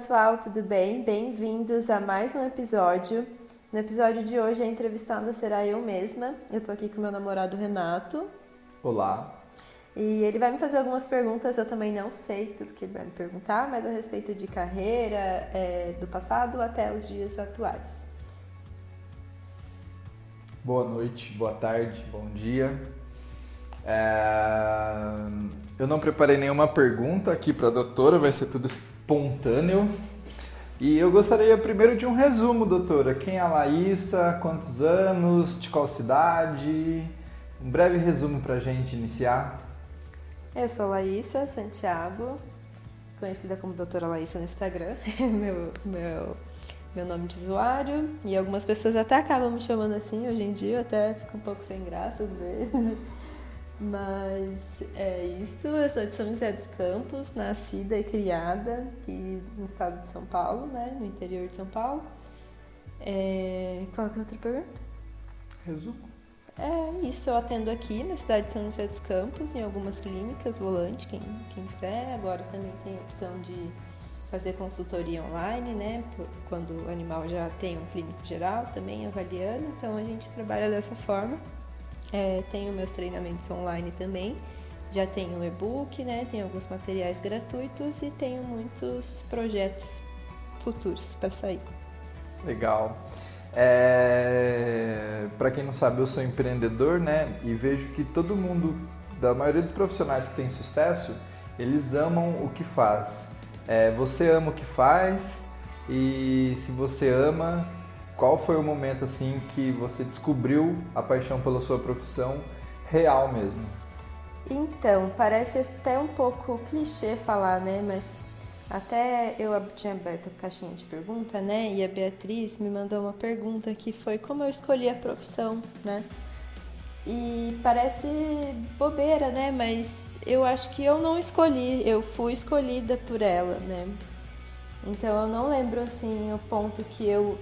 pessoal, tudo bem? Bem-vindos a mais um episódio. No episódio de hoje, a entrevistada será eu mesma. Eu tô aqui com meu namorado Renato. Olá. E ele vai me fazer algumas perguntas, eu também não sei tudo que ele vai me perguntar, mas a respeito de carreira, é, do passado até os dias atuais. Boa noite, boa tarde, bom dia. É... Eu não preparei nenhuma pergunta aqui para a doutora, vai ser tudo espontâneo. E eu gostaria primeiro de um resumo, doutora. Quem é a Laísa? Quantos anos? De qual cidade? Um breve resumo para a gente iniciar. Eu sou Laísa Santiago, conhecida como doutora Laísa no Instagram, meu, meu, meu nome de usuário. E algumas pessoas até acabam me chamando assim hoje em dia, até fica um pouco sem graça às vezes. Mas é isso, eu sou de São José dos Campos, nascida e criada aqui no estado de São Paulo, né? No interior de São Paulo. É... Qual é a outra pergunta? Resumo. É isso, eu atendo aqui na cidade de São José dos Campos, em algumas clínicas, volante, quem, quem quiser. Agora também tem a opção de fazer consultoria online, né? Quando o animal já tem um clínico geral, também avaliando. Então a gente trabalha dessa forma. É, tenho meus treinamentos online também. Já tenho um e-book, né? Tenho alguns materiais gratuitos e tenho muitos projetos futuros para sair. Legal. É... Para quem não sabe, eu sou empreendedor, né? E vejo que todo mundo, da maioria dos profissionais que tem sucesso, eles amam o que faz. É, você ama o que faz e se você ama, qual foi o momento assim que você descobriu a paixão pela sua profissão real mesmo? Então, parece até um pouco clichê falar, né? Mas até eu tinha aberto a caixinha de pergunta, né? E a Beatriz me mandou uma pergunta que foi como eu escolhi a profissão, né? E parece bobeira, né? Mas eu acho que eu não escolhi, eu fui escolhida por ela, né? Então eu não lembro assim o ponto que eu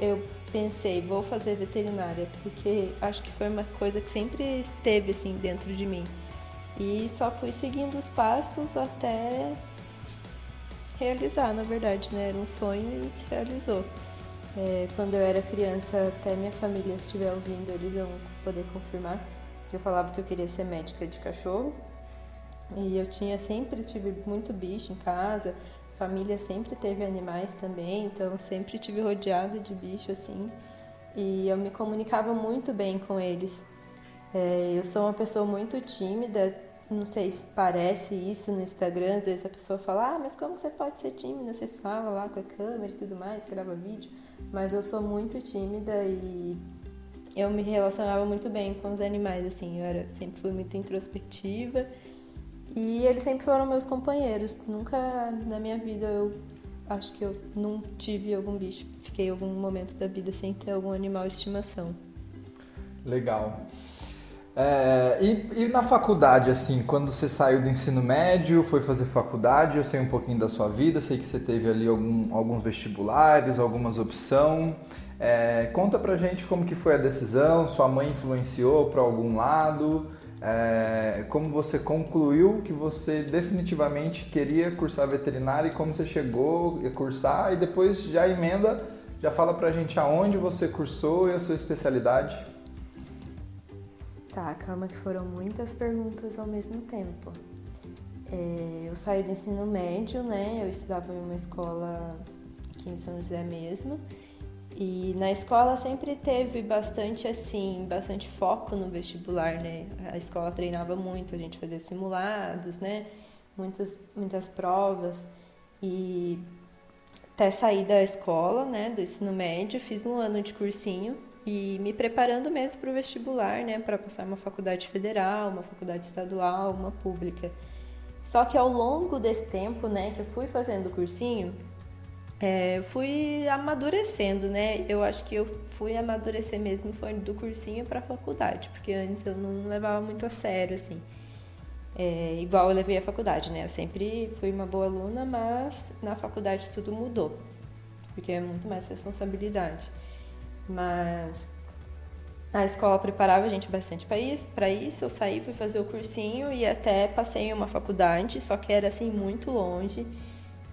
eu pensei, vou fazer veterinária, porque acho que foi uma coisa que sempre esteve assim dentro de mim. E só fui seguindo os passos até realizar, na verdade, né? Era um sonho e se realizou. É, quando eu era criança, até minha família estiver ouvindo, eles vão poder confirmar que eu falava que eu queria ser médica de cachorro. E eu tinha sempre tive muito bicho em casa, família sempre teve animais também, então sempre tive rodeada de bicho assim. E eu me comunicava muito bem com eles. É, eu sou uma pessoa muito tímida, não sei se parece isso no Instagram, às vezes a pessoa fala, ah, mas como você pode ser tímida? Você fala lá com a câmera e tudo mais, grava vídeo. Mas eu sou muito tímida e eu me relacionava muito bem com os animais, assim, eu era, sempre fui muito introspectiva e eles sempre foram meus companheiros. Nunca na minha vida eu acho que eu não tive algum bicho. Fiquei algum momento da vida sem ter algum animal de estimação. Legal. É, e, e, na faculdade, assim, quando você saiu do ensino médio, foi fazer faculdade, eu sei um pouquinho da sua vida, sei que você teve ali algum, alguns vestibulares, algumas opções. É, conta pra gente como que foi a decisão, sua mãe influenciou para algum lado? É, como você concluiu que você definitivamente queria cursar veterinária e como você chegou a cursar e depois já emenda, já fala pra gente aonde você cursou e a sua especialidade. Tá, calma que foram muitas perguntas ao mesmo tempo. É, eu saí do ensino médio, né? Eu estudava em uma escola aqui em São José mesmo. E na escola sempre teve bastante assim, bastante foco no vestibular, né? A escola treinava muito, a gente fazia simulados, né? Muitas, muitas provas. E até sair da escola, né, do ensino médio, fiz um ano de cursinho e me preparando mesmo para o vestibular, né, para passar uma faculdade federal, uma faculdade estadual, uma pública. Só que ao longo desse tempo, né, que eu fui fazendo o cursinho, é, fui amadurecendo, né? Eu acho que eu fui amadurecer mesmo foi do cursinho para a faculdade, porque antes eu não levava muito a sério, assim. É, igual eu levei a faculdade, né? Eu sempre fui uma boa aluna, mas na faculdade tudo mudou, porque é muito mais responsabilidade. Mas a escola preparava a gente bastante para isso. Eu saí, fui fazer o cursinho e até passei em uma faculdade, só que era assim muito longe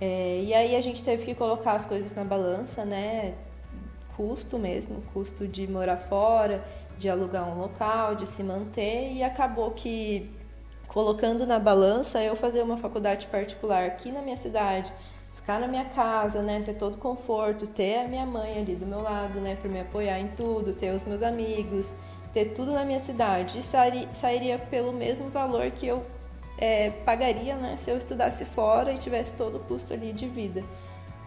É, e aí a gente teve que colocar as coisas na balança, né? Custo mesmo, custo de morar fora, de alugar um local, de se manter, e acabou que colocando na balança eu fazer uma faculdade particular aqui na minha cidade, ficar na minha casa, né, ter todo conforto, ter a minha mãe ali do meu lado, né, para me apoiar em tudo, ter os meus amigos, ter tudo na minha cidade, e sairia pelo mesmo valor que eu é, pagaria, né, se eu estudasse fora e tivesse todo o custo ali de vida.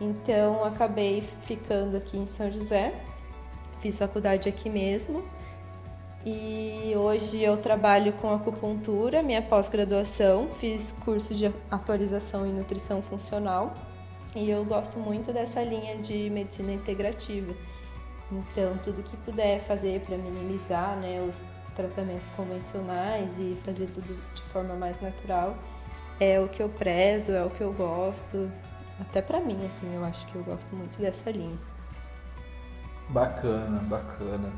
Então acabei ficando aqui em São José, fiz faculdade aqui mesmo e hoje eu trabalho com acupuntura, minha pós-graduação, fiz curso de atualização em nutrição funcional e eu gosto muito dessa linha de medicina integrativa. Então, tudo que puder fazer para minimizar né, os tratamentos convencionais e fazer tudo de forma mais natural é o que eu prezo, é o que eu gosto. Até para mim, assim, eu acho que eu gosto muito dessa linha. Bacana, bacana.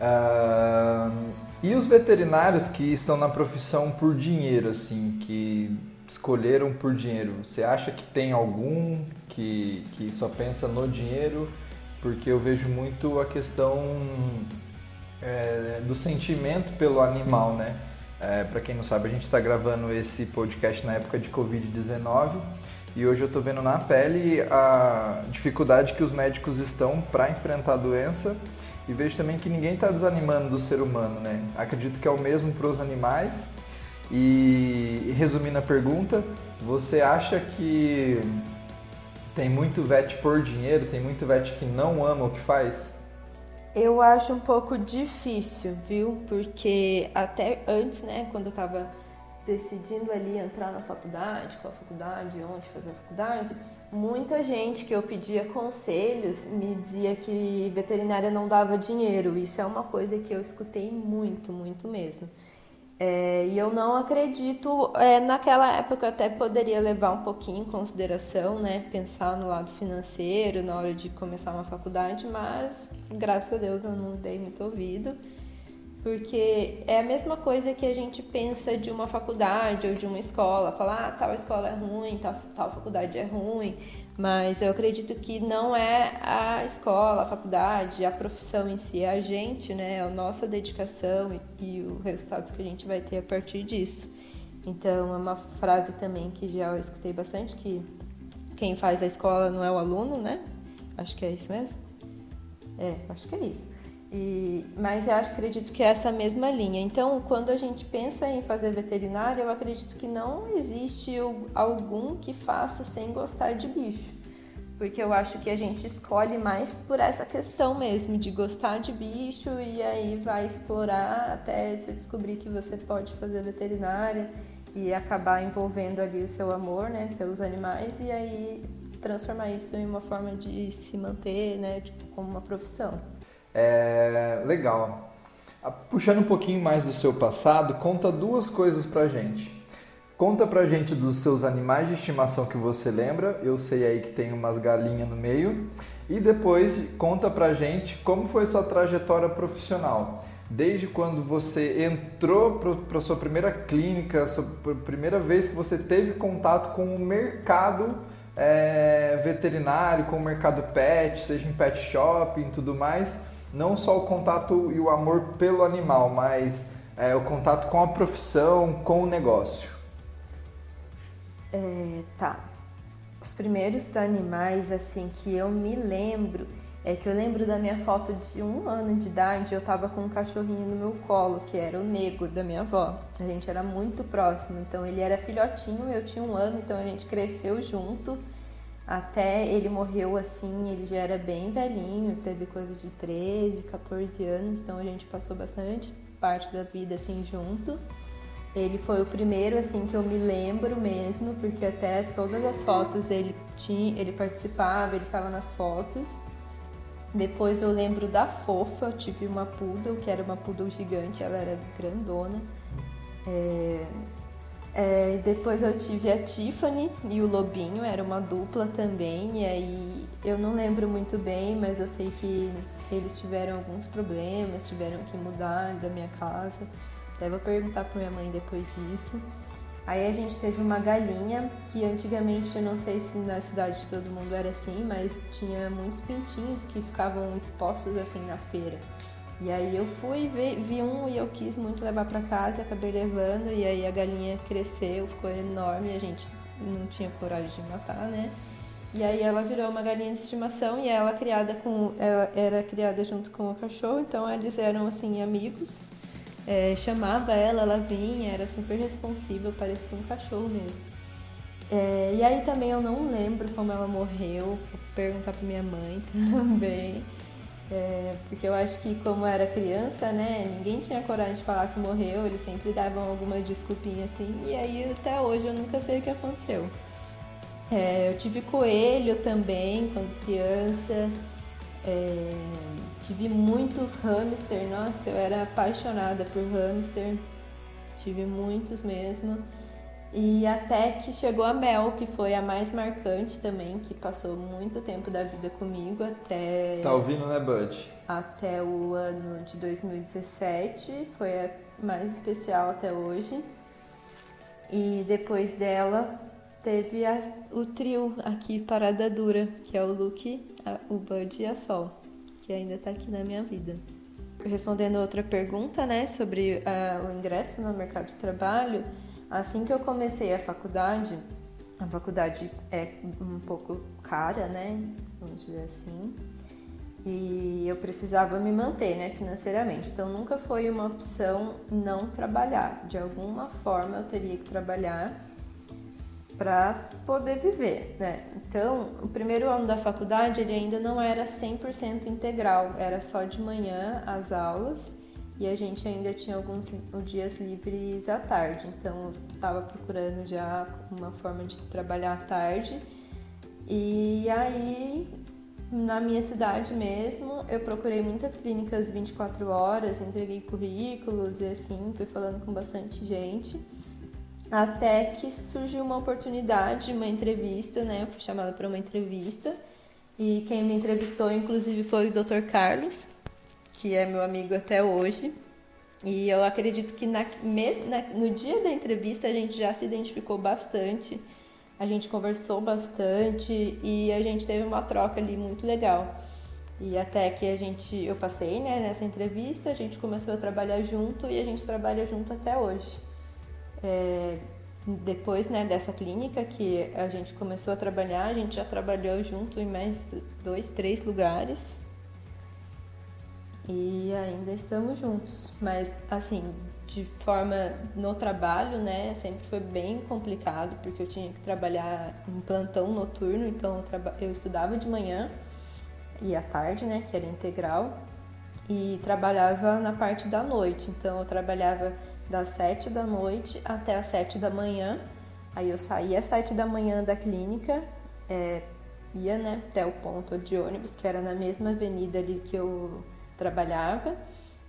Uh, e os veterinários que estão na profissão por dinheiro, assim, que escolheram por dinheiro, você acha que tem algum que, que só pensa no dinheiro? Porque eu vejo muito a questão é, do sentimento pelo animal, né? É, Para quem não sabe, a gente está gravando esse podcast na época de Covid-19 e hoje eu estou vendo na pele a dificuldade que os médicos estão para enfrentar a doença e vejo também que ninguém está desanimando do ser humano, né? Acredito que é o mesmo para os animais. E resumindo a pergunta, você acha que tem muito vet por dinheiro, tem muito vet que não ama o que faz? Eu acho um pouco difícil, viu? Porque até antes, né, quando eu estava decidindo ali entrar na faculdade, qual faculdade, onde fazer a faculdade, muita gente que eu pedia conselhos me dizia que veterinária não dava dinheiro. Isso é uma coisa que eu escutei muito, muito mesmo. É, e eu não acredito, é, naquela época eu até poderia levar um pouquinho em consideração, né, pensar no lado financeiro na hora de começar uma faculdade, mas graças a Deus eu não dei muito ouvido. Porque é a mesma coisa que a gente pensa de uma faculdade ou de uma escola, falar, ah, tal escola é ruim, tal, tal faculdade é ruim, mas eu acredito que não é a escola, a faculdade, a profissão em si, é a gente, né, a nossa dedicação e, e os resultados que a gente vai ter a partir disso. Então, é uma frase também que já eu escutei bastante, que quem faz a escola não é o aluno, né? Acho que é isso mesmo? É, acho que é isso. E, mas eu acredito que é essa mesma linha. Então, quando a gente pensa em fazer veterinária, eu acredito que não existe algum que faça sem gostar de bicho. Porque eu acho que a gente escolhe mais por essa questão mesmo, de gostar de bicho e aí vai explorar até você descobrir que você pode fazer veterinária e acabar envolvendo ali o seu amor né, pelos animais e aí transformar isso em uma forma de se manter né, tipo, como uma profissão. É, legal. Puxando um pouquinho mais do seu passado, conta duas coisas pra gente. Conta pra gente dos seus animais de estimação que você lembra, eu sei aí que tem umas galinhas no meio. E depois conta pra gente como foi sua trajetória profissional. Desde quando você entrou para sua primeira clínica, sua primeira vez que você teve contato com o mercado é, veterinário, com o mercado pet, seja em pet shopping e tudo mais não só o contato e o amor pelo animal, mas é, o contato com a profissão, com o negócio. É, tá. Os primeiros animais assim que eu me lembro é que eu lembro da minha foto de um ano de idade, eu tava com um cachorrinho no meu colo, que era o nego da minha avó. A gente era muito próximo, então ele era filhotinho, eu tinha um ano, então a gente cresceu junto. Até ele morreu assim, ele já era bem velhinho, teve coisa de 13, 14 anos, então a gente passou bastante parte da vida assim junto. Ele foi o primeiro assim que eu me lembro mesmo, porque até todas as fotos ele tinha, ele participava, ele estava nas fotos. Depois eu lembro da Fofa, eu tive uma poodle, que era uma poodle gigante, ela era grandona. É, é, depois eu tive a Tiffany e o Lobinho, era uma dupla também, e aí eu não lembro muito bem, mas eu sei que eles tiveram alguns problemas, tiveram que mudar da minha casa. Até vou perguntar pra minha mãe depois disso. Aí a gente teve uma galinha, que antigamente, eu não sei se na cidade de todo mundo era assim, mas tinha muitos pintinhos que ficavam expostos assim na feira. E aí eu fui, vi, vi um e eu quis muito levar para casa, acabei levando, e aí a galinha cresceu, ficou enorme, a gente não tinha coragem de matar, né? E aí ela virou uma galinha de estimação e ela criada com ela era criada junto com o cachorro, então eles eram assim amigos. É, chamava ela, ela vinha, era super responsível, parecia um cachorro mesmo. É, e aí também eu não lembro como ela morreu, vou perguntar pra minha mãe também. É, porque eu acho que como era criança, né, ninguém tinha coragem de falar que morreu, eles sempre davam alguma desculpinha assim, e aí até hoje eu nunca sei o que aconteceu. É, eu tive coelho também quando criança. É, tive muitos hamster, nossa, eu era apaixonada por hamster. Tive muitos mesmo. E até que chegou a Mel, que foi a mais marcante também, que passou muito tempo da vida comigo até. Tá ouvindo, né, Bud? Até o ano de 2017, foi a mais especial até hoje. E depois dela teve a, o trio aqui, Parada Dura, que é o Luke, a, o Bud e a Sol, que ainda tá aqui na minha vida. Respondendo outra pergunta, né, sobre a, o ingresso no mercado de trabalho, assim que eu comecei a faculdade, a faculdade é um pouco cara, né, vamos dizer assim, e eu precisava me manter, né, financeiramente. Então nunca foi uma opção não trabalhar. De alguma forma eu teria que trabalhar para poder viver, né? Então, o primeiro ano da faculdade ele ainda não era 100% integral, era só de manhã as aulas e a gente ainda tinha alguns dias livres à tarde. Então, eu estava procurando já uma forma de trabalhar à tarde. E aí, na minha cidade mesmo, eu procurei muitas clínicas 24 horas, entreguei currículos e assim, fui falando com bastante gente até que surgiu uma oportunidade, uma entrevista, né? Eu fui chamada para uma entrevista e quem me entrevistou, inclusive, foi o Dr. Carlos, que é meu amigo até hoje. E eu acredito que na, na, no dia da entrevista a gente já se identificou bastante, a gente conversou bastante e a gente teve uma troca ali muito legal. E até que a gente, eu passei né, nessa entrevista, a gente começou a trabalhar junto e a gente trabalha junto até hoje. É, depois né, dessa clínica que a gente começou a trabalhar, a gente já trabalhou junto em mais dois, três lugares e ainda estamos juntos. Mas assim, de forma no trabalho, né, sempre foi bem complicado porque eu tinha que trabalhar em plantão noturno, então eu, eu estudava de manhã e à tarde, né, que era integral, e trabalhava na parte da noite. Então eu trabalhava das 7 da noite até as 7 da manhã. Aí eu saía às 7 da manhã da clínica, é, ia né, até o ponto de ônibus, que era na mesma avenida ali que eu trabalhava,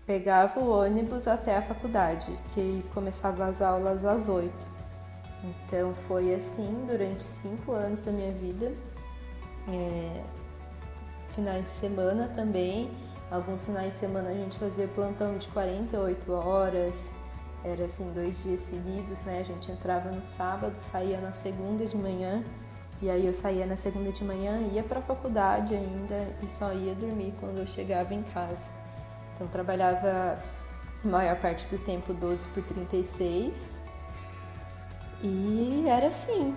pegava o ônibus até a faculdade, que começava as aulas às 8. Então foi assim durante cinco anos da minha vida. É, finais de semana também. Alguns finais de semana a gente fazia plantão de 48 horas, era assim, dois dias seguidos, né? A gente entrava no sábado, saía na segunda de manhã, e aí eu saía na segunda de manhã, ia para a faculdade ainda e só ia dormir quando eu chegava em casa. Então trabalhava a maior parte do tempo 12 por 36 e era assim.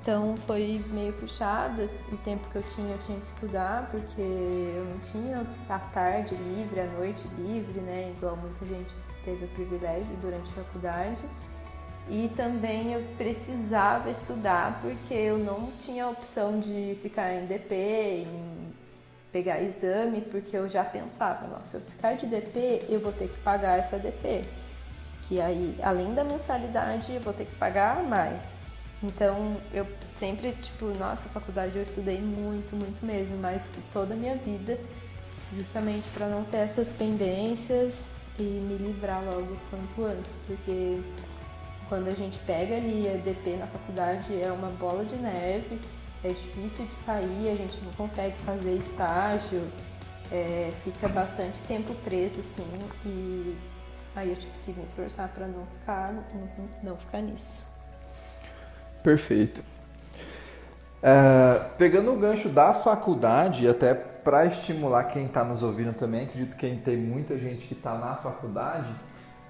Então foi meio puxado, o tempo que eu tinha eu tinha que estudar, porque eu não tinha a tarde livre, a noite livre, né? Igual muita gente teve o privilégio durante a faculdade. E também eu precisava estudar porque eu não tinha opção de ficar em DP, em pegar exame, porque eu já pensava, nossa, se eu ficar de DP, eu vou ter que pagar essa DP. Que aí, além da mensalidade, eu vou ter que pagar mais. Então, eu sempre, tipo, nossa, faculdade eu estudei muito, muito mesmo, mais que toda a minha vida, justamente para não ter essas pendências e me livrar logo quanto antes, porque quando a gente pega ali a DP na faculdade é uma bola de neve, é difícil de sair, a gente não consegue fazer estágio, é, fica bastante tempo preso, sim, e aí eu tive que me esforçar para não ficar, não, não ficar nisso. Perfeito. É, pegando o gancho da faculdade, até para estimular quem está nos ouvindo também, acredito que tem muita gente que está na faculdade.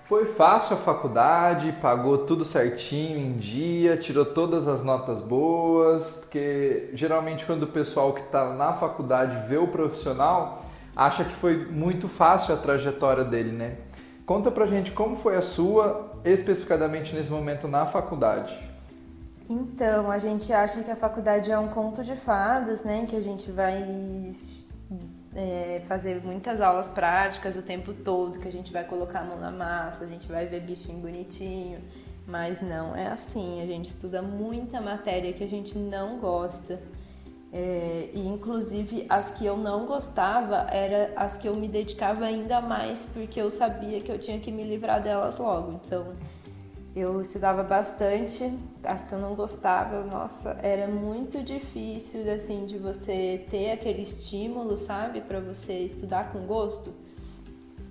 Foi fácil a faculdade, pagou tudo certinho em dia, tirou todas as notas boas, porque geralmente quando o pessoal que está na faculdade vê o profissional, acha que foi muito fácil a trajetória dele, né? Conta pra gente como foi a sua, especificadamente nesse momento na faculdade. Então, a gente acha que a faculdade é um conto de fadas, né? Que a gente vai é, fazer muitas aulas práticas o tempo todo, que a gente vai colocar a mão na massa, a gente vai ver bichinho bonitinho. Mas não é assim, a gente estuda muita matéria que a gente não gosta. É, e inclusive as que eu não gostava eram as que eu me dedicava ainda mais porque eu sabia que eu tinha que me livrar delas logo. Então eu estudava bastante, as que eu não gostava, nossa, era muito difícil assim de você ter aquele estímulo, sabe, para você estudar com gosto.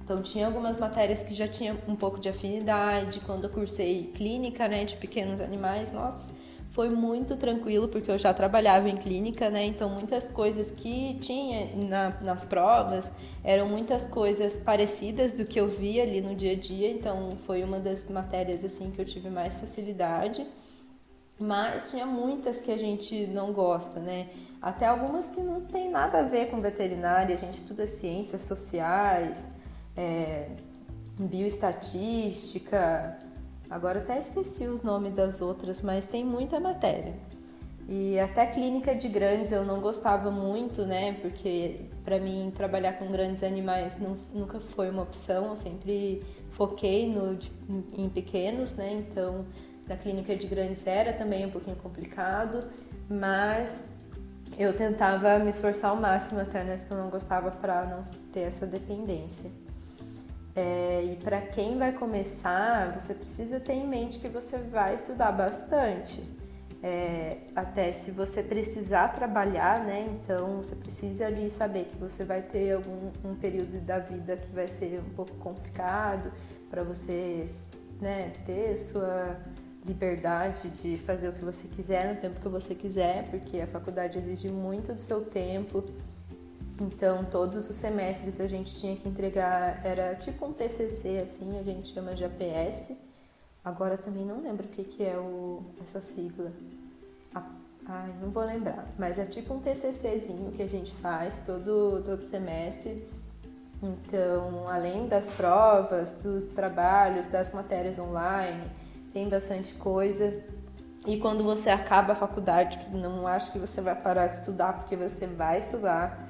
Então tinha algumas matérias que já tinha um pouco de afinidade, quando eu cursei clínica, né, de pequenos animais, nossa, foi muito tranquilo porque eu já trabalhava em clínica, né? Então muitas coisas que tinha na, nas provas eram muitas coisas parecidas do que eu via ali no dia a dia. Então foi uma das matérias assim que eu tive mais facilidade. Mas tinha muitas que a gente não gosta, né? Até algumas que não tem nada a ver com veterinária. A gente estuda ciências sociais, é, bioestatística Agora até esqueci os nomes das outras, mas tem muita matéria. E até clínica de grandes eu não gostava muito, né? Porque para mim trabalhar com grandes animais não, nunca foi uma opção. Eu sempre foquei no, em pequenos, né? Então na clínica de grandes era também um pouquinho complicado, mas eu tentava me esforçar ao máximo até nas que eu não gostava para não ter essa dependência. É, e para quem vai começar, você precisa ter em mente que você vai estudar bastante. É, até se você precisar trabalhar, né? Então você precisa ali saber que você vai ter algum um período da vida que vai ser um pouco complicado para você, né, ter sua liberdade de fazer o que você quiser no tempo que você quiser, porque a faculdade exige muito do seu tempo. Então, todos os semestres a gente tinha que entregar, era tipo um TCC, assim, a gente chama de APS. Agora também não lembro o que, que é o, essa sigla. Ai, não vou lembrar. Mas é tipo um TCCzinho que a gente faz todo, todo semestre. Então, além das provas, dos trabalhos, das matérias online, tem bastante coisa. E quando você acaba a faculdade, não acho que você vai parar de estudar, porque você vai estudar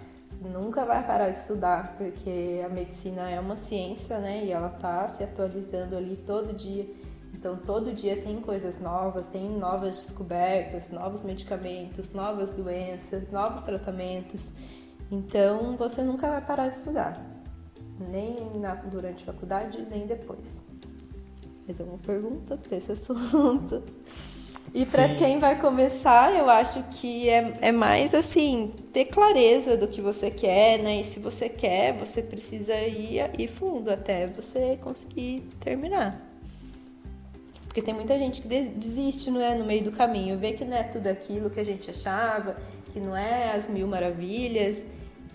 nunca vai parar de estudar, porque a medicina é uma ciência, né? E ela tá se atualizando ali todo dia. Então, todo dia tem coisas novas, tem novas descobertas, novos medicamentos, novas doenças, novos tratamentos. Então, você nunca vai parar de estudar, nem na, durante a faculdade, nem depois. Mais alguma pergunta desse assunto? E para quem vai começar, eu acho que é, é mais assim, ter clareza do que você quer, né? E se você quer, você precisa ir, ir fundo até você conseguir terminar. Porque tem muita gente que desiste, não é, no meio do caminho, vê que não é tudo aquilo que a gente achava, que não é as mil maravilhas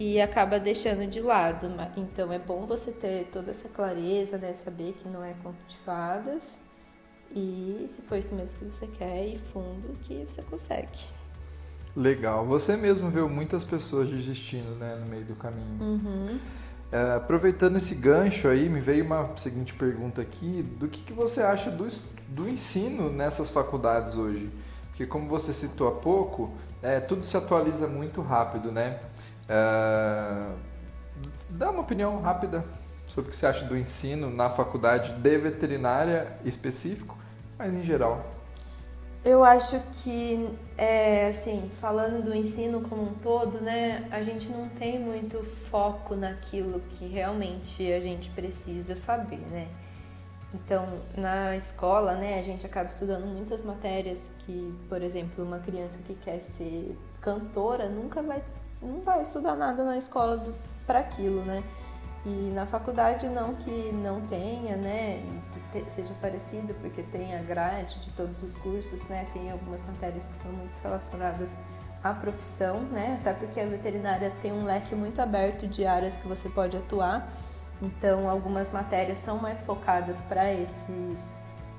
e acaba deixando de lado. Então é bom você ter toda essa clareza, né? Saber que não é conto de fadas e se for isso mesmo que você quer, ir fundo que você consegue. Legal. Você mesmo viu muitas pessoas desistindo né, no meio do caminho. Uhum. É, aproveitando esse gancho aí, me veio uma seguinte pergunta aqui: do que, que você acha do, do ensino nessas faculdades hoje? Porque, como você citou há pouco, é, tudo se atualiza muito rápido, né? É, dá uma opinião rápida sobre o que você acha do ensino na faculdade de veterinária específico mas em geral? Eu acho que, é, assim, falando do ensino como um todo, né, a gente não tem muito foco naquilo que realmente a gente precisa saber, né? Então, na escola, né, a gente acaba estudando muitas matérias que, por exemplo, uma criança que quer ser cantora nunca vai, não vai estudar nada na escola para aquilo, né? E na faculdade não que não tenha, né? seja parecido, porque tem a grade de todos os cursos, né? Tem algumas matérias que são muito relacionadas à profissão, né? Até porque a veterinária tem um leque muito aberto de áreas que você pode atuar. Então, algumas matérias são mais focadas para esses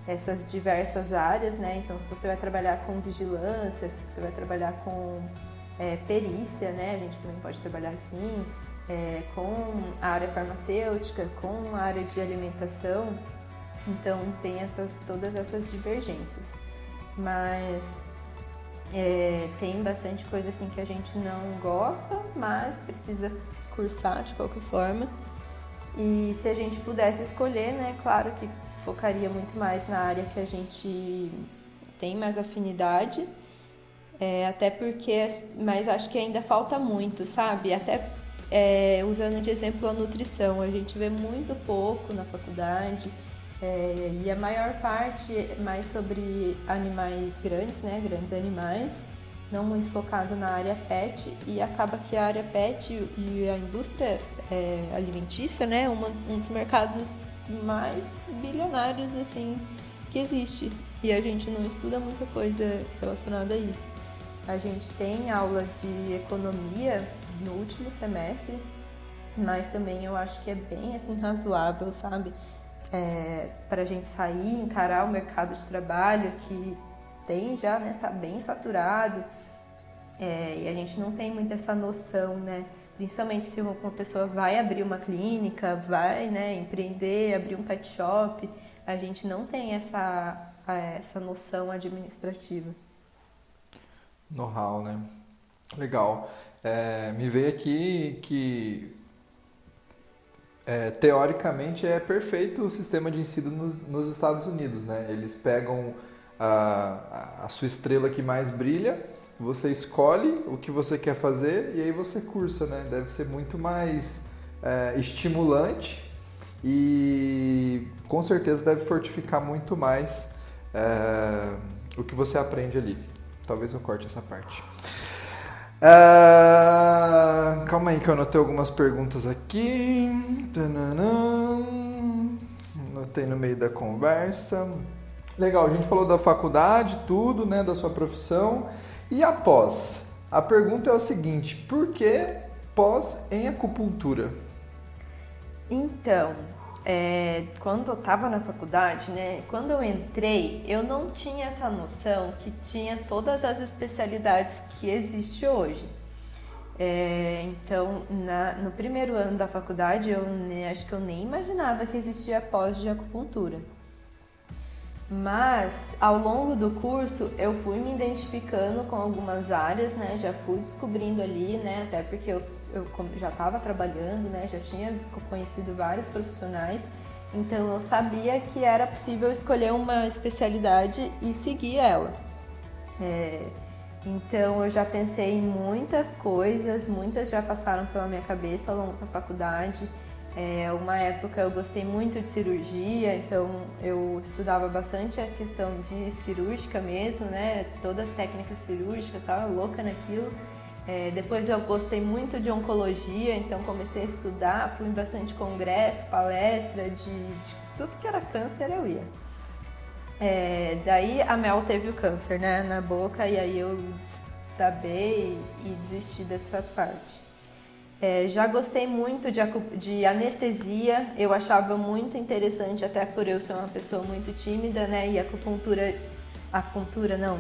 essas diversas áreas, né? Então, se você vai trabalhar com vigilância, se você vai trabalhar com é, perícia, né? A gente também pode trabalhar assim, é, com a área farmacêutica, com a área de alimentação. Então, tem essas, todas essas divergências. Mas é, tem bastante coisa assim que a gente não gosta, mas precisa cursar de qualquer forma. E se a gente pudesse escolher, né, claro que focaria muito mais na área que a gente tem mais afinidade, é, até porque, mas acho que ainda falta muito, sabe? Até é, usando de exemplo a nutrição, a gente vê muito pouco na faculdade é, e a maior parte mais sobre animais grandes, né? Grandes animais, não muito focado na área pet e acaba que a área pet e a indústria é, alimentícia, né? Uma, um dos mercados mais bilionários assim que existe e a gente não estuda muita coisa relacionada a isso. A gente tem aula de economia no último semestre, mas também eu acho que é bem assim razoável, sabe? É, para a gente sair, encarar o mercado de trabalho que tem já, né? Tá bem saturado é, e a gente não tem muito essa noção, né? principalmente se uma pessoa vai abrir uma clínica, vai né, empreender, abrir um pet shop, a gente não tem essa, essa noção administrativa. Know-how, né? Legal. É, me veio aqui que é, teoricamente é perfeito o sistema de ensino nos, nos Estados Unidos, né? Eles pegam a, a sua estrela que mais brilha você escolhe o que você quer fazer e aí você cursa, né? Deve ser muito mais é, estimulante e com certeza deve fortificar muito mais é, o que você aprende ali. Talvez eu corte essa parte. É, calma aí que eu anotei algumas perguntas aqui. Anotei no meio da conversa. Legal, a gente falou da faculdade, tudo, né, da sua profissão. E após? A pergunta é o seguinte: por que pós em acupuntura? Então, é, quando eu estava na faculdade, né, quando eu entrei, eu não tinha essa noção que tinha todas as especialidades que existe hoje. É, então, na, no primeiro ano da faculdade, eu acho que eu nem imaginava que existia pós de acupuntura. Mas ao longo do curso eu fui me identificando com algumas áreas, né? Já fui descobrindo ali, né? Até porque eu, eu já estava trabalhando, né? Já tinha conhecido vários profissionais, então eu sabia que era possível escolher uma especialidade e seguir ela. É, então eu já pensei em muitas coisas, muitas já passaram pela minha cabeça ao longo da faculdade. É, uma época eu gostei muito de cirurgia, então eu estudava bastante a questão de cirúrgica mesmo, né? Todas as técnicas cirúrgicas, estava louca naquilo. É, depois eu gostei muito de oncologia, então comecei a estudar, fui em bastante congresso, palestra, de, de tudo que era câncer eu ia. É, daí a Mel teve o câncer né, na boca e aí eu saber e desisti dessa parte. É, já gostei muito de, de, anestesia, eu achava muito interessante, até por eu ser uma pessoa muito tímida, né? E acupuntura, acupuntura não,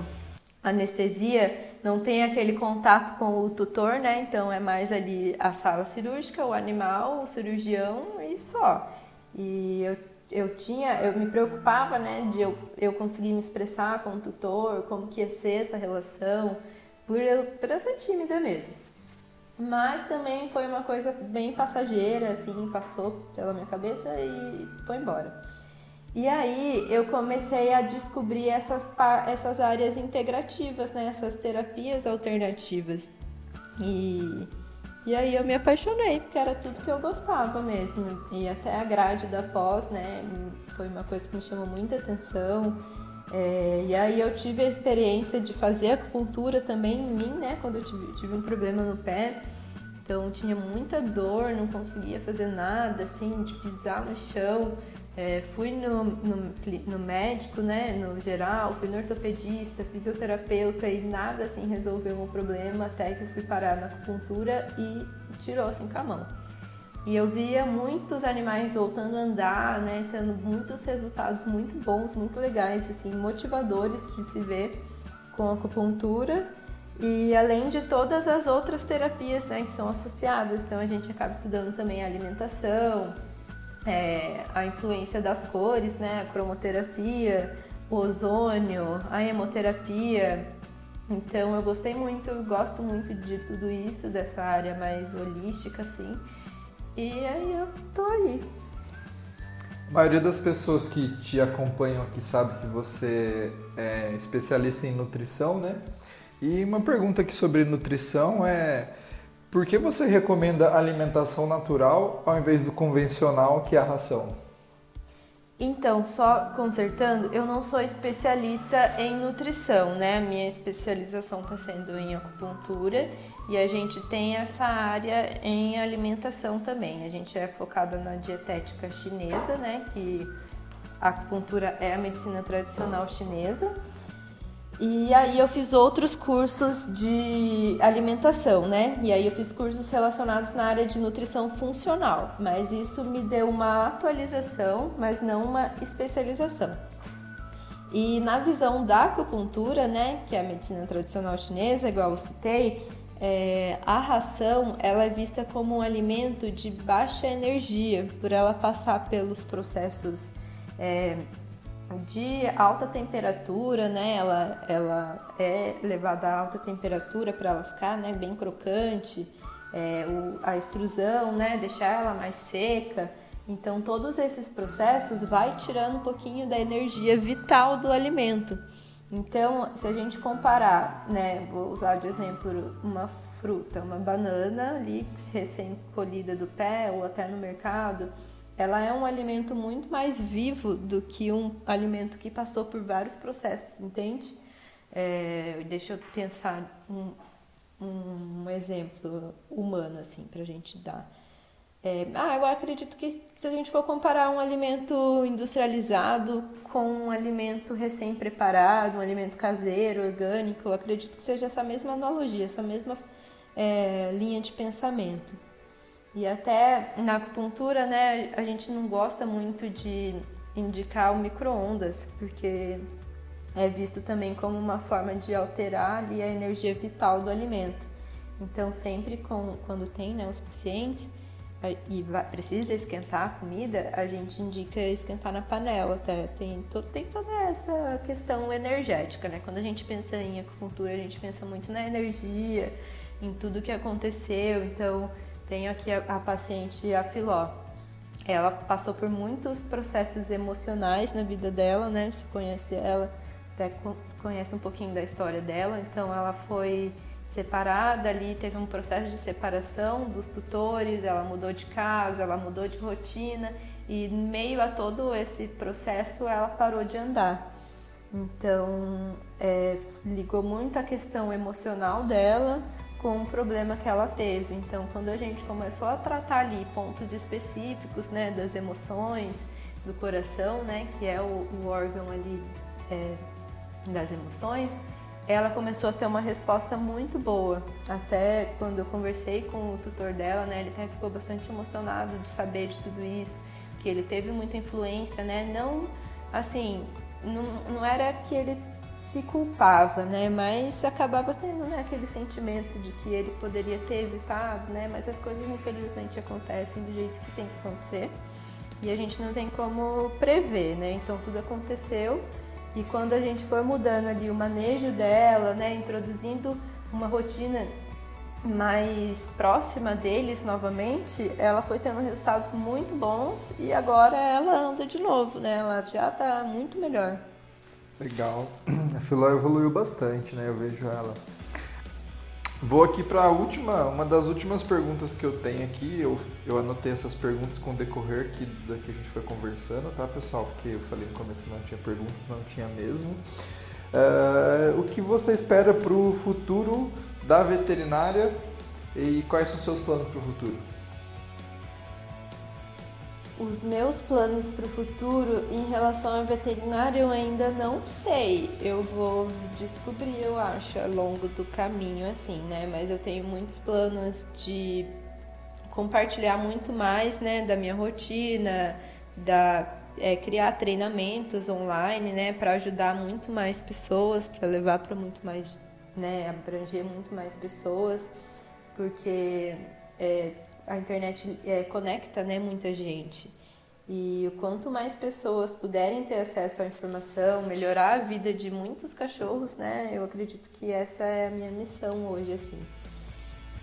anestesia não tem aquele contato com o tutor, né? Então é mais ali a sala cirúrgica, o animal, o cirurgião e só. E eu, eu tinha, eu me preocupava, né? De eu, eu conseguir me expressar com o tutor, como que ia ser essa relação, por eu, por eu ser tímida mesmo. Mas também foi uma coisa bem passageira, assim, passou pela minha cabeça e foi embora. E aí eu comecei a descobrir essas, essas áreas integrativas, né? essas terapias alternativas. E, e aí eu me apaixonei, porque era tudo que eu gostava mesmo. E até a grade da pós, né? Foi uma coisa que me chamou muita atenção. É, e aí eu tive a experiência de fazer acupuntura também em mim, né? Quando eu tive, tive um problema no pé. Então tinha muita dor, não conseguia fazer nada, assim, de pisar no chão. É, fui no, no, no, médico, né, no geral, fui no ortopedista, fisioterapeuta e nada assim resolveu o problema até que eu fui parar na acupuntura e tirou assim com a mão. E eu via muitos animais voltando a andar, né, tendo muitos resultados muito bons, muito legais, assim, motivadores de se ver com a acupuntura. E além de todas as outras terapias né, que são associadas, então a gente acaba estudando também a alimentação, é, a influência das cores, né, a cromoterapia, o ozônio, a hemoterapia. Então eu gostei muito, gosto muito de tudo isso, dessa área mais holística, assim. E aí eu tô aí. A maioria das pessoas que te acompanham aqui sabe que você é especialista em nutrição, né? E uma pergunta aqui sobre nutrição é por que você recomenda alimentação natural ao invés do convencional, que é a ração? Então, só consertando, eu não sou especialista em nutrição, né? Minha especialização está sendo em acupuntura e a gente tem essa área em alimentação também. A gente é focada na dietética chinesa, né? Que a acupuntura é a medicina tradicional chinesa. E aí eu fiz outros cursos de alimentação, né? E aí eu fiz cursos relacionados na área de nutrição funcional, mas isso me deu uma atualização, mas não uma especialização. E na visão da acupuntura, né, que é a medicina tradicional chinesa, igual eu citei, é, a ração ela é vista como um alimento de baixa energia, por ela passar pelos processos é, de alta temperatura, né? Ela, ela é levada a alta temperatura para ela ficar, né, bem crocante, é, o, a extrusão, né, deixar ela mais seca. Então todos esses processos vai tirando um pouquinho da energia vital do alimento. Então, se a gente comparar, né, vou usar de exemplo uma fruta, uma banana ali recém colhida do pé ou até no mercado, ela é um alimento muito mais vivo do que um alimento que passou por vários processos, entende? É, deixa eu pensar um, um exemplo humano assim para a gente dar. É, ah, eu acredito que se a gente for comparar um alimento industrializado com um alimento recém-preparado, um alimento caseiro, orgânico, eu acredito que seja essa mesma analogia, essa mesma é, linha de pensamento. E até na acupuntura, né, a gente não gosta muito de indicar o micro-ondas, porque é visto também como uma forma de alterar ali a energia vital do alimento. Então, sempre com, quando tem né, os pacientes e vai, precisa esquentar a comida, a gente indica esquentar na panela. Até tem, to, tem toda essa questão energética, né? Quando a gente pensa em acupuntura, a gente pensa muito na energia, em tudo que aconteceu. Então, tenho aqui a, a paciente a Filó. Ela passou por muitos processos emocionais na vida dela, né? Você conhece ela, até conhece um pouquinho da história dela. Então, ela foi separada ali, teve um processo de separação dos tutores, ela mudou de casa, ela mudou de rotina e meio a todo esse processo ela parou de andar. Então, é, ligou muito a questão emocional dela com um problema que ela teve. Então, quando a gente começou a tratar ali pontos específicos, né, das emoções, do coração, né, que é o, o órgão ali é, das emoções, ela começou a ter uma resposta muito boa. Até quando eu conversei com o tutor dela, né, ele até ficou bastante emocionado de saber de tudo isso, que ele teve muita influência, né, não assim, não, não era que ele se culpava, né? Mas acabava tendo né, aquele sentimento de que ele poderia ter evitado, né? Mas as coisas infelizmente acontecem do jeito que tem que acontecer e a gente não tem como prever, né? Então tudo aconteceu e quando a gente foi mudando ali o manejo dela, né? Introduzindo uma rotina mais próxima deles novamente, ela foi tendo resultados muito bons e agora ela anda de novo, né? Ela já está muito melhor. Legal. A Filó evoluiu bastante, né? Eu vejo ela. Vou aqui para a última, uma das últimas perguntas que eu tenho aqui. Eu, eu anotei essas perguntas com o decorrer aqui da que a gente foi conversando, tá, pessoal? Porque eu falei no começo que não tinha perguntas, não tinha mesmo. Uh, o que você espera para o futuro da veterinária e quais são seus planos para o futuro? Os meus planos para o futuro em relação à veterinária eu ainda não sei. Eu vou descobrir, eu acho, ao longo do caminho, assim, né? Mas eu tenho muitos planos de compartilhar muito mais, né, da minha rotina, da é, criar treinamentos online, né, para ajudar muito mais pessoas, para levar para muito mais, né, abranger muito mais pessoas, porque é, a internet é, conecta né, muita gente. E quanto mais pessoas puderem ter acesso à informação, melhorar a vida de muitos cachorros, né? Eu acredito que essa é a minha missão hoje, assim.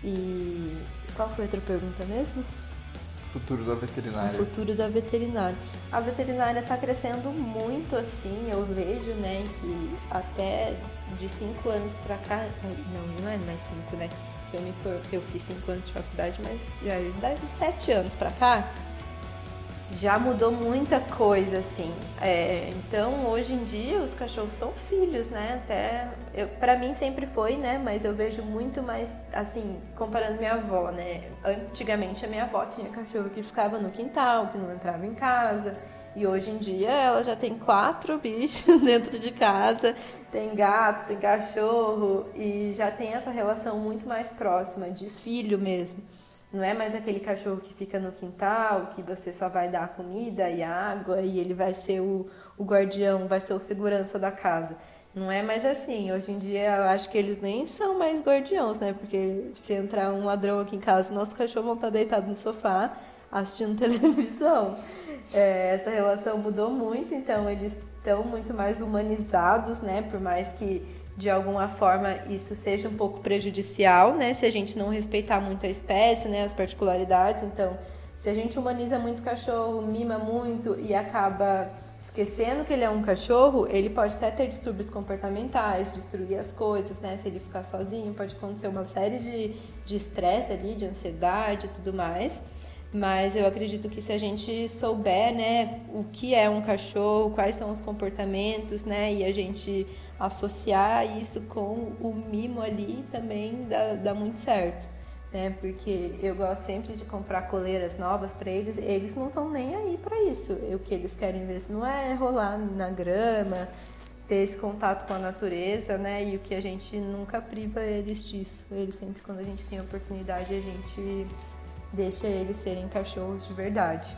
E qual foi a outra pergunta mesmo? Futuro da veterinária. O futuro da veterinária. A veterinária está crescendo muito, assim, eu vejo, né, que até de cinco anos para cá, não, não é mais cinco, né? Eu, me for, eu fiz cinco anos de faculdade, mas já de sete anos para cá, já mudou muita coisa, assim. É, então, hoje em dia, os cachorros são filhos, né? Até, eu, pra mim sempre foi, né? Mas eu vejo muito mais, assim, comparando minha avó, né? Antigamente, a minha avó tinha cachorro que ficava no quintal, que não entrava em casa. E hoje em dia ela já tem quatro bichos dentro de casa, tem gato, tem cachorro e já tem essa relação muito mais próxima de filho mesmo. Não é mais aquele cachorro que fica no quintal, que você só vai dar comida e água e ele vai ser o, o guardião, vai ser o segurança da casa. Não é mais assim. Hoje em dia eu acho que eles nem são mais guardiões, né? Porque se entrar um ladrão aqui em casa, nosso cachorro vão estar deitado no sofá assistindo televisão. É, essa relação mudou muito, então eles estão muito mais humanizados, né? Por mais que de alguma forma isso seja um pouco prejudicial, né? Se a gente não respeitar muito a espécie, né? As particularidades. Então, se a gente humaniza muito o cachorro, mima muito e acaba esquecendo que ele é um cachorro, ele pode até ter distúrbios comportamentais, destruir as coisas, né? Se ele ficar sozinho, pode acontecer uma série de estresse ali, de ansiedade e tudo mais. Mas eu acredito que se a gente souber, né, o que é um cachorro, quais são os comportamentos, né, e a gente associar isso com o mimo ali também dá, dá muito certo. Né? Porque eu gosto sempre de comprar coleiras novas para eles, eles não estão nem aí para isso. O que eles querem ver não é rolar na grama, ter esse contato com a natureza, né? E o que a gente nunca priva eles disso. Eles sempre, quando a gente tem oportunidade, a gente deixa eles serem cachorros de verdade.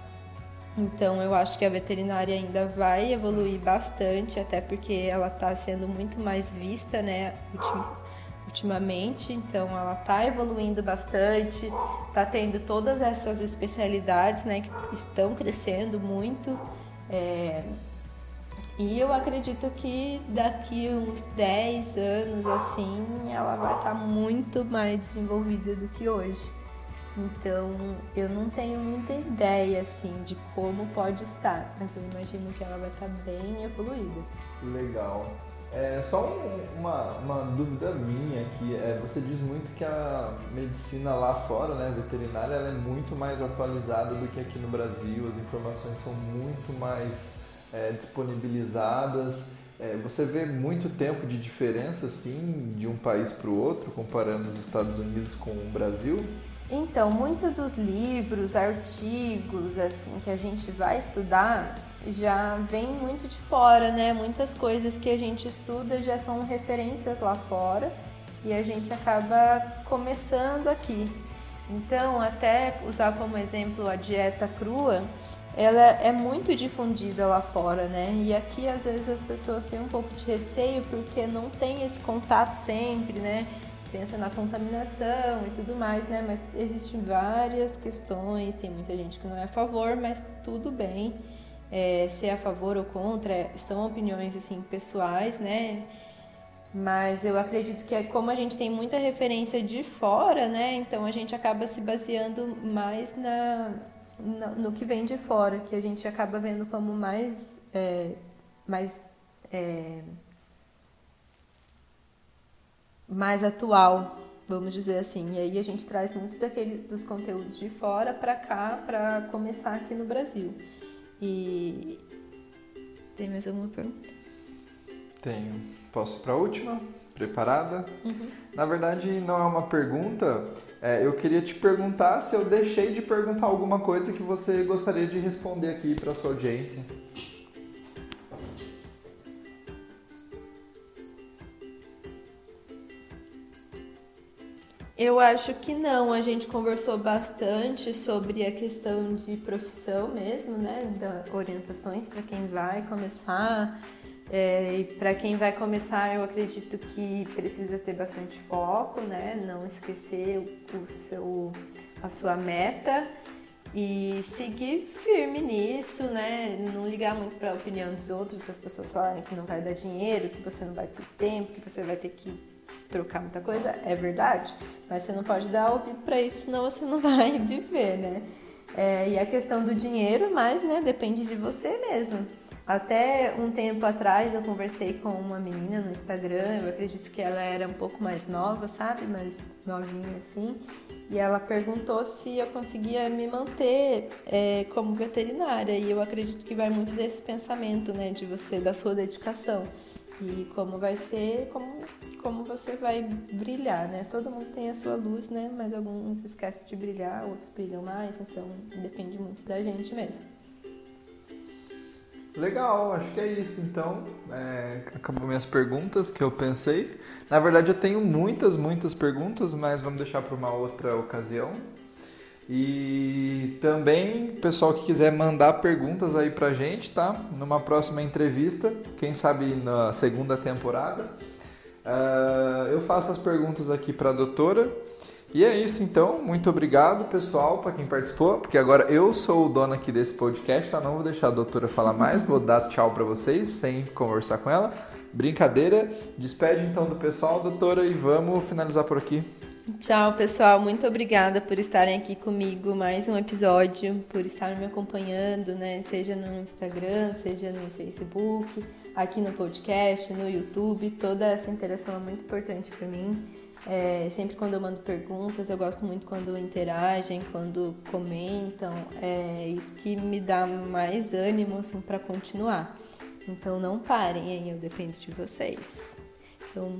Então eu acho que a veterinária ainda vai evoluir bastante, até porque ela está sendo muito mais vista, né, ultimamente. Então ela está evoluindo bastante, está tendo todas essas especialidades, né, que estão crescendo muito. É... E eu acredito que daqui uns 10 anos assim, ela vai estar tá muito mais desenvolvida do que hoje. Então, eu não tenho muita ideia assim de como pode estar, mas eu imagino que ela vai estar bem evoluída. Legal. É, só uma, uma dúvida minha aqui, é, você diz muito que a medicina lá fora, né, veterinária, ela é muito mais atualizada do que aqui no Brasil, as informações são muito mais é, disponibilizadas. É, você vê muito tempo de diferença assim de um país para o outro, comparando os Estados Unidos com o Brasil? Então, muitos dos livros, artigos, assim, que a gente vai estudar já vem muito de fora, né? Muitas coisas que a gente estuda já são referências lá fora e a gente acaba começando aqui. Então, até usar como exemplo a dieta crua, ela é muito difundida lá fora, né? E aqui às vezes as pessoas têm um pouco de receio porque não tem esse contato sempre, né? Pensa na contaminação e tudo mais, né? Mas existem várias questões, tem muita gente que não é a favor, mas tudo bem. É, ser a favor ou contra são opiniões assim pessoais, né? Mas eu acredito que é como a gente tem muita referência de fora, né? Então a gente acaba se baseando mais na, na no que vem de fora, que a gente acaba vendo como mais, é, mais é, mais atual, vamos dizer assim. E aí a gente traz muito daquele, dos conteúdos de fora para cá, para começar aqui no Brasil. E tem mais alguma pergunta? Tenho. Posso para a última? Preparada? Uhum. Na verdade, não é uma pergunta. É, eu queria te perguntar se eu deixei de perguntar alguma coisa que você gostaria de responder aqui para sua audiência. Eu acho que não. A gente conversou bastante sobre a questão de profissão mesmo, né? Da orientações para quem vai começar. É, e para quem vai começar, eu acredito que precisa ter bastante foco, né? Não esquecer o seu, a sua meta e seguir firme nisso, né? Não ligar muito para a opinião dos outros, as pessoas falarem que não vai dar dinheiro, que você não vai ter tempo, que você vai ter que trocar muita coisa, é verdade, mas você não pode dar ouvido para isso, senão você não vai viver, né? É, e a questão do dinheiro, mas, né, depende de você mesmo. Até um tempo atrás eu conversei com uma menina no Instagram, eu acredito que ela era um pouco mais nova, sabe? Mais novinha assim. E ela perguntou se eu conseguia me manter é, como veterinária. E eu acredito que vai muito desse pensamento, né? De você, da sua dedicação. E como vai ser, como como você vai brilhar, né? Todo mundo tem a sua luz, né? Mas alguns esquecem de brilhar, outros brilham mais, então depende muito da gente mesmo. Legal, acho que é isso. Então, é, acabou minhas perguntas que eu pensei. Na verdade, eu tenho muitas, muitas perguntas, mas vamos deixar para uma outra ocasião. E também, pessoal que quiser mandar perguntas aí pra gente, tá? Numa próxima entrevista, quem sabe na segunda temporada. Uh, eu faço as perguntas aqui para a doutora. E é isso então, muito obrigado pessoal para quem participou, porque agora eu sou o dono aqui desse podcast, tá? Não vou deixar a doutora falar mais, vou dar tchau para vocês sem conversar com ela. Brincadeira, despede então do pessoal, doutora, e vamos finalizar por aqui. Tchau, pessoal. Muito obrigada por estarem aqui comigo mais um episódio, por estarem me acompanhando, né? Seja no Instagram, seja no Facebook aqui no podcast, no YouTube. Toda essa interação é muito importante para mim. É, sempre quando eu mando perguntas, eu gosto muito quando interagem, quando comentam. É isso que me dá mais ânimo assim, para continuar. Então não parem aí, eu dependo de vocês. Então,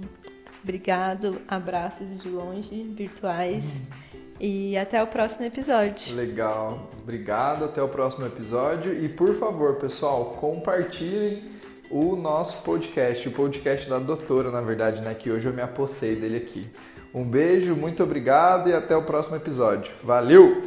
obrigado, abraços de longe, virtuais. E até o próximo episódio. Legal. Obrigado, até o próximo episódio. E por favor, pessoal, compartilhem o nosso podcast, o podcast da doutora, na verdade, né? Que hoje eu me apossei dele aqui. Um beijo, muito obrigado e até o próximo episódio. Valeu!